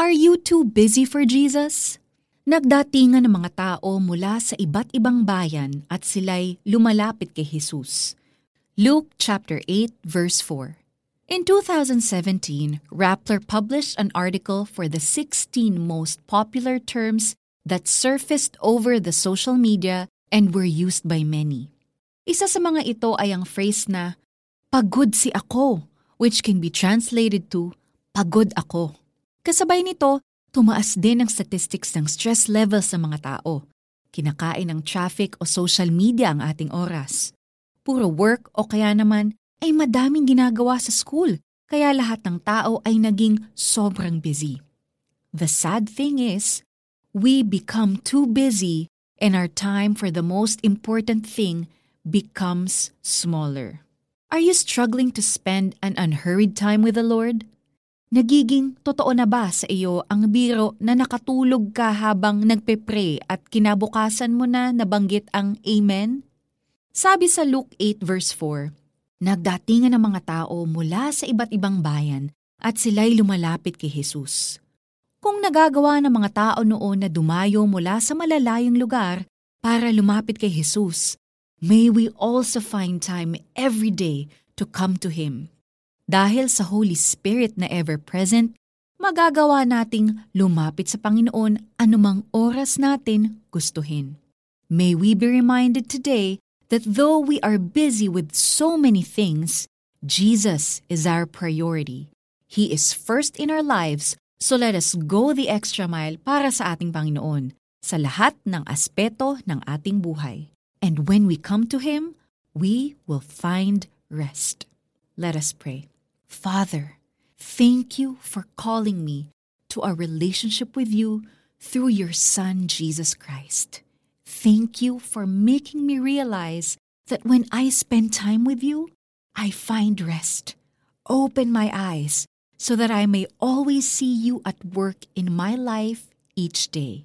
Are you too busy for Jesus? Nagdatingan ng mga tao mula sa iba't ibang bayan at sila'y lumalapit kay Jesus. Luke chapter 8 verse 4. In 2017, Rappler published an article for the 16 most popular terms that surfaced over the social media and were used by many. Isa sa mga ito ay ang phrase na, pagod si ako, which can be translated to, pagod ako. Kasabay nito, tumaas din ang statistics ng stress levels ng mga tao. Kinakain ng traffic o social media ang ating oras. Puro work o kaya naman ay madaming ginagawa sa school, kaya lahat ng tao ay naging sobrang busy. The sad thing is, we become too busy and our time for the most important thing becomes smaller. Are you struggling to spend an unhurried time with the Lord? Nagiging totoo na ba sa iyo ang biro na nakatulog ka habang nagpe-pray at kinabukasan mo na nabanggit ang Amen? Sabi sa Luke 8 verse 4, Nagdatingan ng mga tao mula sa iba't ibang bayan at sila'y lumalapit kay Jesus. Kung nagagawa ng mga tao noon na dumayo mula sa malalayong lugar para lumapit kay Jesus, may we also find time every day to come to Him. Dahil sa Holy Spirit na ever-present, magagawa nating lumapit sa Panginoon anumang oras natin gustuhin. May we be reminded today that though we are busy with so many things, Jesus is our priority. He is first in our lives, so let us go the extra mile para sa ating Panginoon sa lahat ng aspeto ng ating buhay. And when we come to Him, we will find rest. Let us pray. Father, thank you for calling me to a relationship with you through your Son, Jesus Christ. Thank you for making me realize that when I spend time with you, I find rest. Open my eyes so that I may always see you at work in my life each day.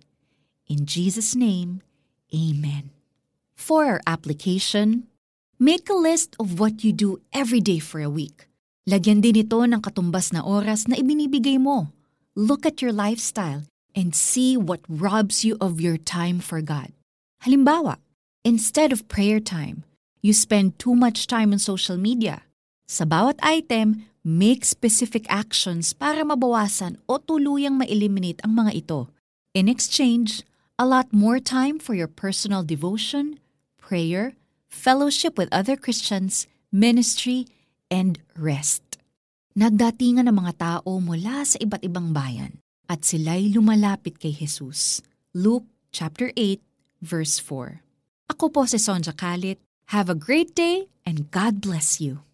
In Jesus' name, amen. For our application, make a list of what you do every day for a week. Lagyan din ito ng katumbas na oras na ibinibigay mo. Look at your lifestyle and see what robs you of your time for God. Halimbawa, instead of prayer time, you spend too much time on social media. Sa bawat item, make specific actions para mabawasan o tuluyang ma-eliminate ang mga ito. In exchange, allot more time for your personal devotion, prayer, fellowship with other Christians, ministry, and rest. Nagdatingan ng mga tao mula sa iba't ibang bayan at sila'y lumalapit kay Jesus. Luke chapter 8 verse 4. Ako po si Sonja Kalit. Have a great day and God bless you.